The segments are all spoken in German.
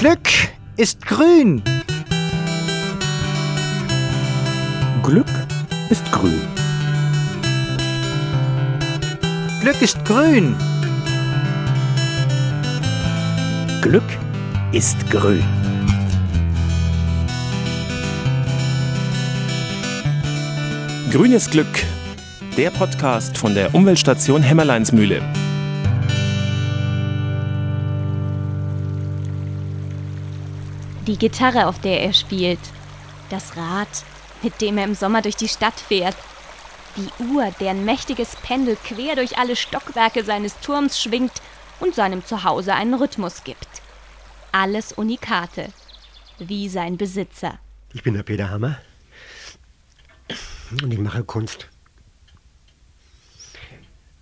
Glück ist grün. Glück ist grün. Glück ist grün. Glück ist grün. Grünes Glück, der Podcast von der Umweltstation Hämmerleinsmühle. Die Gitarre, auf der er spielt. Das Rad, mit dem er im Sommer durch die Stadt fährt. Die Uhr, deren mächtiges Pendel quer durch alle Stockwerke seines Turms schwingt und seinem Zuhause einen Rhythmus gibt. Alles Unikate, wie sein Besitzer. Ich bin der Peter Hammer und ich mache Kunst.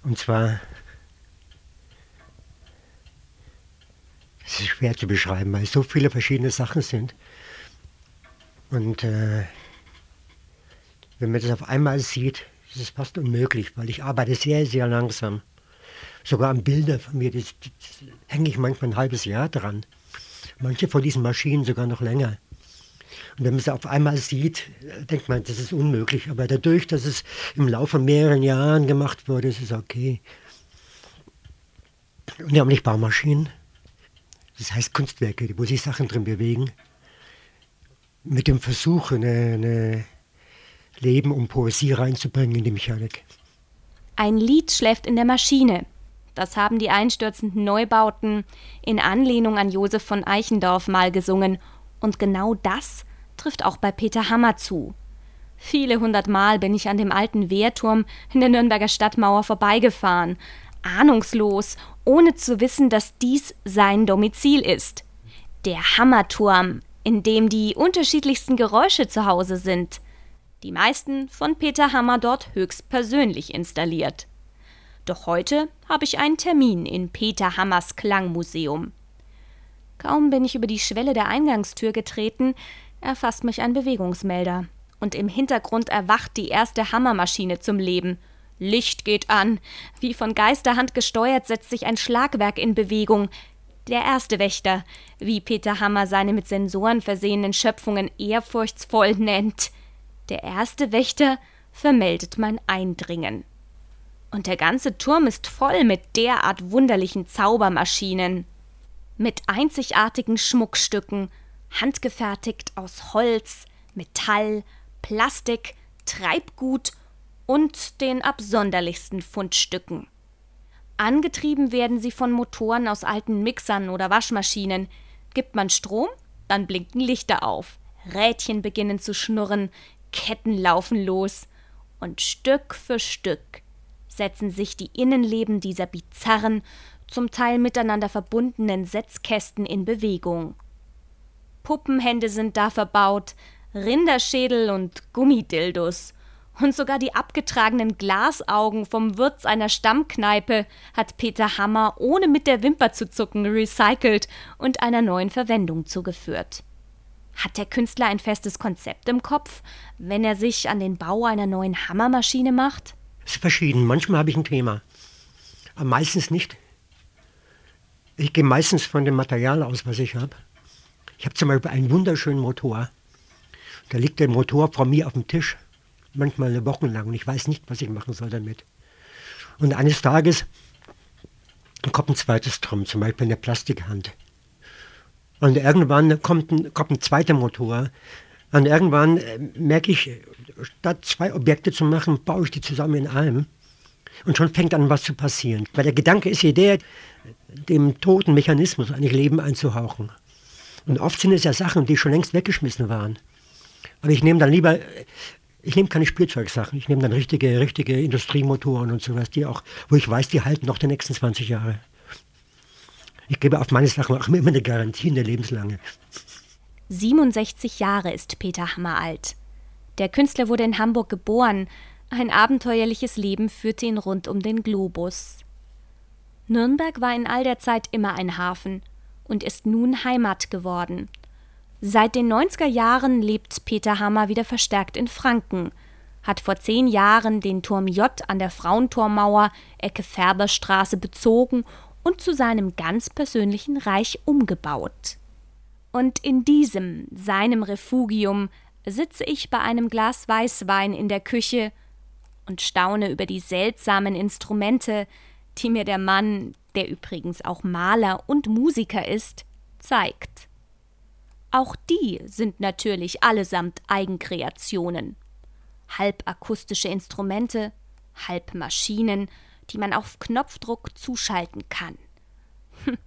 Und zwar, ist schwer zu beschreiben, weil so viele verschiedene Sachen sind. Und äh, wenn man das auf einmal sieht, ist es fast unmöglich, weil ich arbeite sehr, sehr langsam. Sogar an Bilder von mir, das, das hänge ich manchmal ein halbes Jahr dran. Manche von diesen Maschinen sogar noch länger. Und wenn man es auf einmal sieht, denkt man, das ist unmöglich. Aber dadurch, dass es im Laufe von mehreren Jahren gemacht wurde, ist es okay. Und ja, nicht Baumaschinen. Das heißt Kunstwerke, wo sich Sachen drin bewegen. Mit dem Versuch, eine, eine Leben und Poesie reinzubringen in die Mechanik. Ein Lied schläft in der Maschine. Das haben die einstürzenden Neubauten in Anlehnung an Josef von Eichendorff mal gesungen. Und genau das trifft auch bei Peter Hammer zu. Viele hundert Mal bin ich an dem alten Wehrturm in der Nürnberger Stadtmauer vorbeigefahren, ahnungslos, ohne zu wissen, dass dies sein Domizil ist. Der Hammerturm, in dem die unterschiedlichsten Geräusche zu Hause sind. Die meisten von Peter Hammer dort höchstpersönlich installiert. Doch heute habe ich einen Termin in Peter Hammers Klangmuseum. Kaum bin ich über die Schwelle der Eingangstür getreten, erfasst mich ein Bewegungsmelder. Und im Hintergrund erwacht die erste Hammermaschine zum Leben. Licht geht an. Wie von Geisterhand gesteuert setzt sich ein Schlagwerk in Bewegung. Der erste Wächter, wie Peter Hammer seine mit Sensoren versehenen Schöpfungen ehrfurchtsvoll nennt. Der erste Wächter vermeldet mein Eindringen. Und der ganze Turm ist voll mit derart wunderlichen Zaubermaschinen. Mit einzigartigen Schmuckstücken, handgefertigt aus Holz, Metall, Plastik, Treibgut und den absonderlichsten Fundstücken. Angetrieben werden sie von Motoren aus alten Mixern oder Waschmaschinen. Gibt man Strom, dann blinken Lichter auf, Rädchen beginnen zu schnurren, Ketten laufen los, und Stück für Stück setzen sich die Innenleben dieser bizarren, zum Teil miteinander verbundenen Setzkästen in Bewegung. Puppenhände sind da verbaut, Rinderschädel und Gummidildos. Und sogar die abgetragenen Glasaugen vom Wirt einer Stammkneipe hat Peter Hammer ohne mit der Wimper zu zucken recycelt und einer neuen Verwendung zugeführt. Hat der Künstler ein festes Konzept im Kopf, wenn er sich an den Bau einer neuen Hammermaschine macht? Es ist verschieden. Manchmal habe ich ein Thema, aber meistens nicht. Ich gehe meistens von dem Material aus, was ich habe. Ich habe zum Beispiel einen wunderschönen Motor. Da liegt der Motor vor mir auf dem Tisch, manchmal eine Woche lang und ich weiß nicht, was ich machen soll damit. Und eines Tages kommt ein zweites Drum, zum Beispiel eine Plastikhand. Und irgendwann kommt ein, kommt ein zweiter Motor. Und irgendwann äh, merke ich, statt zwei Objekte zu machen, baue ich die zusammen in einem. Und schon fängt an, was zu passieren. Weil der Gedanke ist ja der, dem toten Mechanismus eigentlich Leben einzuhauchen. Und oft sind es ja Sachen, die schon längst weggeschmissen waren. Aber ich nehme dann lieber, ich nehme keine Spielzeugsachen, ich nehme dann richtige, richtige Industriemotoren und sowas, die auch, wo ich weiß, die halten noch die nächsten 20 Jahre. Ich gebe auf meine Sachen auch immer eine Garantie, eine lebenslange. 67 Jahre ist Peter Hammer alt. Der Künstler wurde in Hamburg geboren. Ein abenteuerliches Leben führte ihn rund um den Globus. Nürnberg war in all der Zeit immer ein Hafen und ist nun Heimat geworden. Seit den 90er Jahren lebt Peter Hammer wieder verstärkt in Franken, hat vor zehn Jahren den Turm J an der Frauentormauer Ecke Färberstraße bezogen und zu seinem ganz persönlichen Reich umgebaut. Und in diesem, seinem Refugium, sitze ich bei einem Glas Weißwein in der Küche und staune über die seltsamen Instrumente, die mir der Mann, der übrigens auch Maler und Musiker ist, zeigt. Auch die sind natürlich allesamt Eigenkreationen. Halb akustische Instrumente, halb Maschinen, die man auf Knopfdruck zuschalten kann. Hm,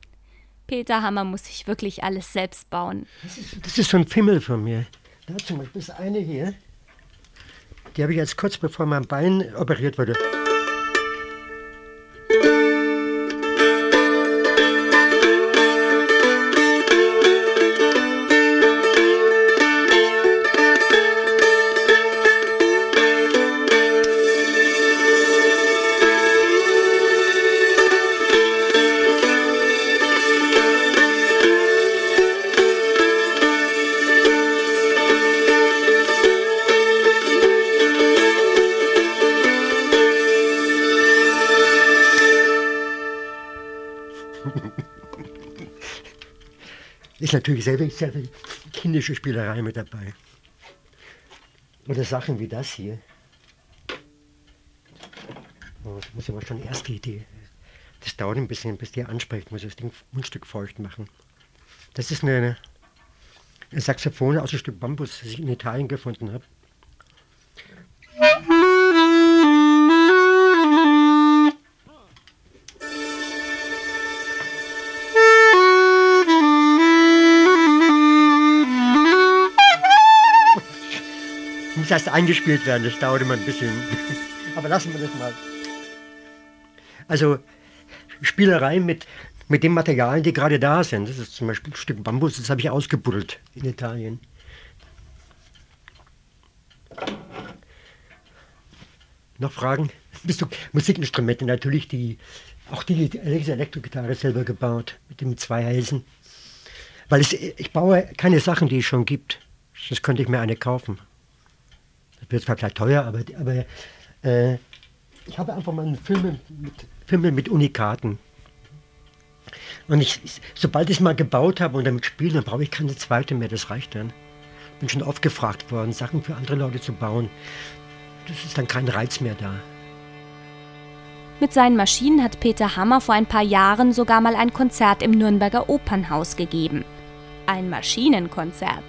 Peter Hammer muss sich wirklich alles selbst bauen. Das ist, das ist so ein Fimmel von mir. Da zum Beispiel das eine hier. Die habe ich jetzt kurz bevor mein Bein operiert wurde. Ist natürlich sehr, sehr viel kindische Spielerei mit dabei. Oder Sachen wie das hier. Oh, das muss aber schon erst die Idee. Das dauert ein bisschen, bis die anspricht. Ich muss das Ding ein Stück feucht machen. Das ist eine, eine Saxophon aus einem Stück Bambus, das ich in Italien gefunden habe. Eingespielt werden, das dauert immer ein bisschen. Aber lassen wir das mal. Also Spielerei mit, mit den Materialien, die gerade da sind. Das ist zum Beispiel ein Stück Bambus, das habe ich ausgebuddelt in Italien. Noch Fragen? Bist du Musikinstrumente natürlich, die auch die, Elektrogitarre selber gebaut mit den zwei Hälsen. Weil es, ich baue keine Sachen, die es schon gibt. Sonst könnte ich mir eine kaufen. Wird zwar gleich teuer, aber, aber äh, ich habe einfach mal Filme mit, Filme mit Unikaten. Und ich, sobald ich es mal gebaut habe und damit spiele, dann brauche ich keine zweite mehr, das reicht dann. Bin schon oft gefragt worden, Sachen für andere Leute zu bauen. Das ist dann kein Reiz mehr da. Mit seinen Maschinen hat Peter Hammer vor ein paar Jahren sogar mal ein Konzert im Nürnberger Opernhaus gegeben. Ein Maschinenkonzert.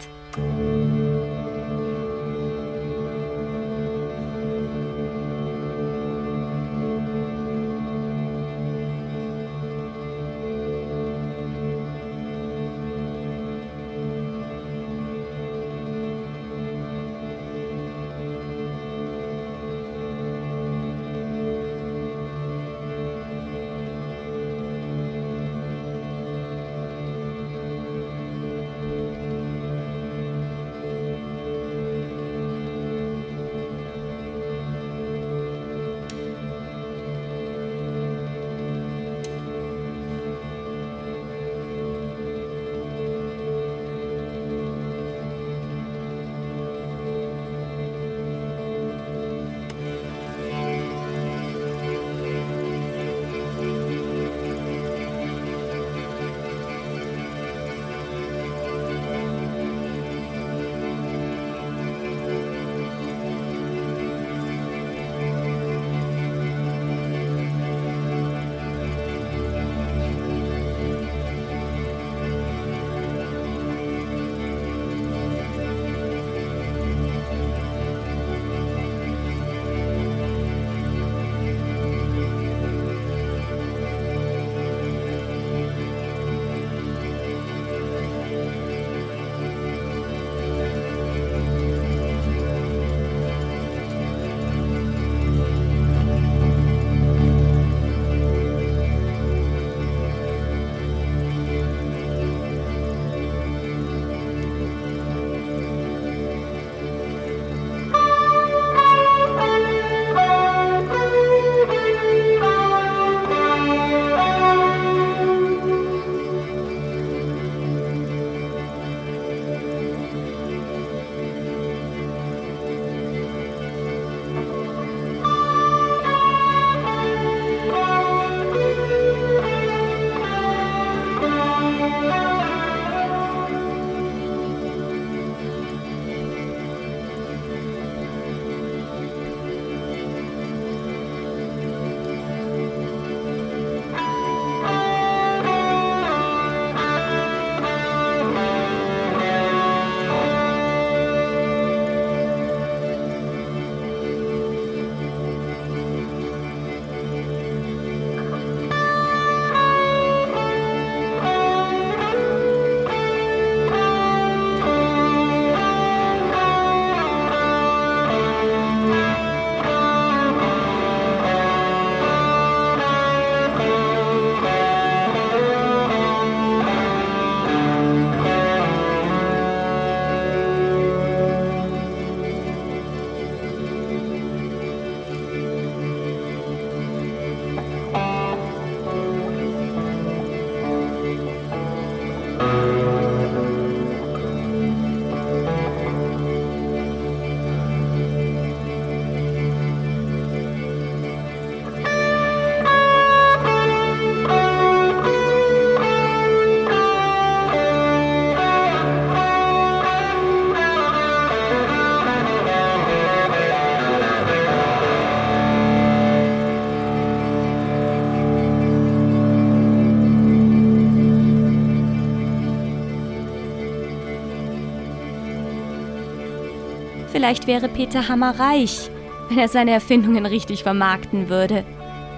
Vielleicht wäre Peter Hammer reich, wenn er seine Erfindungen richtig vermarkten würde.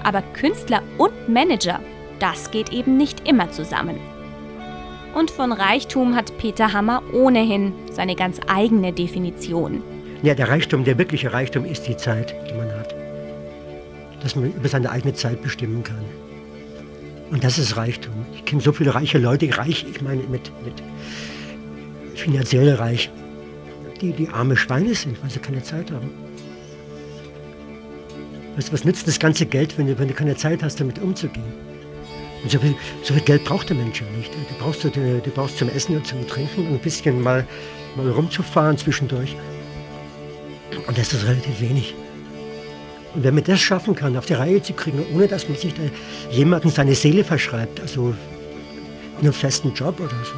Aber Künstler und Manager, das geht eben nicht immer zusammen. Und von Reichtum hat Peter Hammer ohnehin seine ganz eigene Definition. Ja, der Reichtum, der wirkliche Reichtum ist die Zeit, die man hat. Dass man über seine eigene Zeit bestimmen kann. Und das ist Reichtum. Ich kenne so viele reiche Leute, reich, ich meine mit, mit finanziell reich, die, die arme Schweine sind, weil sie keine Zeit haben. Weißt, was nützt das ganze Geld, wenn du, wenn du keine Zeit hast, damit umzugehen? Und so viel, so viel Geld braucht der Mensch ja nicht. Du brauchst, du, du brauchst zum Essen und zum Trinken und ein bisschen mal, mal rumzufahren zwischendurch. Und das ist relativ wenig. Und wenn man das schaffen kann, auf die Reihe zu kriegen, ohne dass man sich da jemandem seine Seele verschreibt, also in einem festen Job oder so,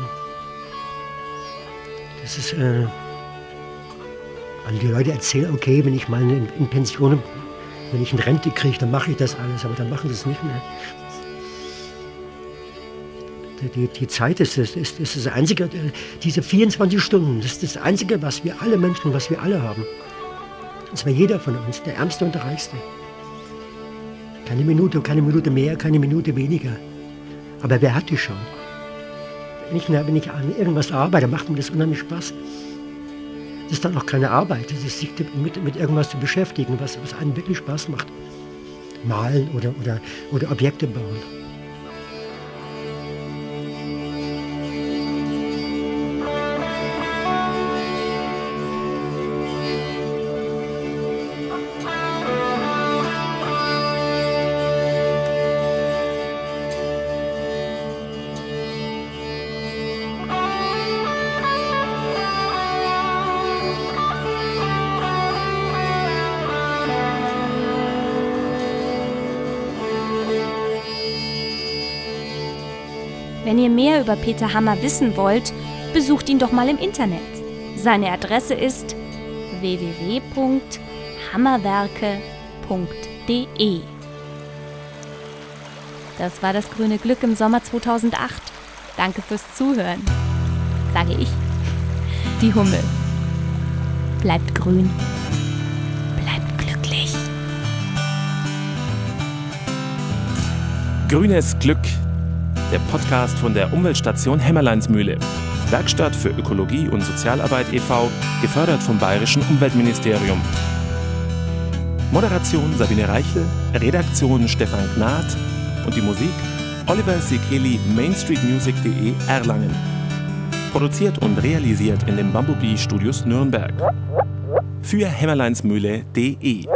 das ist, äh, also die Leute erzählen, okay, wenn ich mal in, in Pension, wenn ich eine Rente kriege, dann mache ich das alles, aber dann machen sie es nicht mehr. Die, die, Zeit ist, ist, ist, ist das Einzige, diese 24 Stunden, das ist das Einzige, was wir alle Menschen, was wir alle haben. Und zwar jeder von uns, der Ärmste und der Reichste. Keine Minute, keine Minute mehr, keine Minute weniger. Aber wer hat die schon? Wenn ich, wenn ich an irgendwas arbeite, macht mir das unheimlich Spaß. Das ist dann auch keine Arbeit, das ist sich mit, mit irgendwas zu beschäftigen, was, was einem wirklich Spaß macht. Malen oder, oder, oder Objekte bauen. Wenn ihr mehr über Peter Hammer wissen wollt, besucht ihn doch mal im Internet. Seine Adresse ist www.hammerwerke.de. Das war das grüne Glück im Sommer 2008. Danke fürs Zuhören. Sage ich. Die Hummel. Bleibt grün. Bleibt glücklich. Grünes Glück der Podcast von der Umweltstation Hämmerleinsmühle. Werkstatt für Ökologie und Sozialarbeit e.V., gefördert vom Bayerischen Umweltministerium. Moderation Sabine Reichel, Redaktion Stefan Gnad und die Musik Oliver Sikeli mainstreetmusic.de Erlangen. Produziert und realisiert in den Bumblebee Studios Nürnberg. Für hämmerleinsmühle.de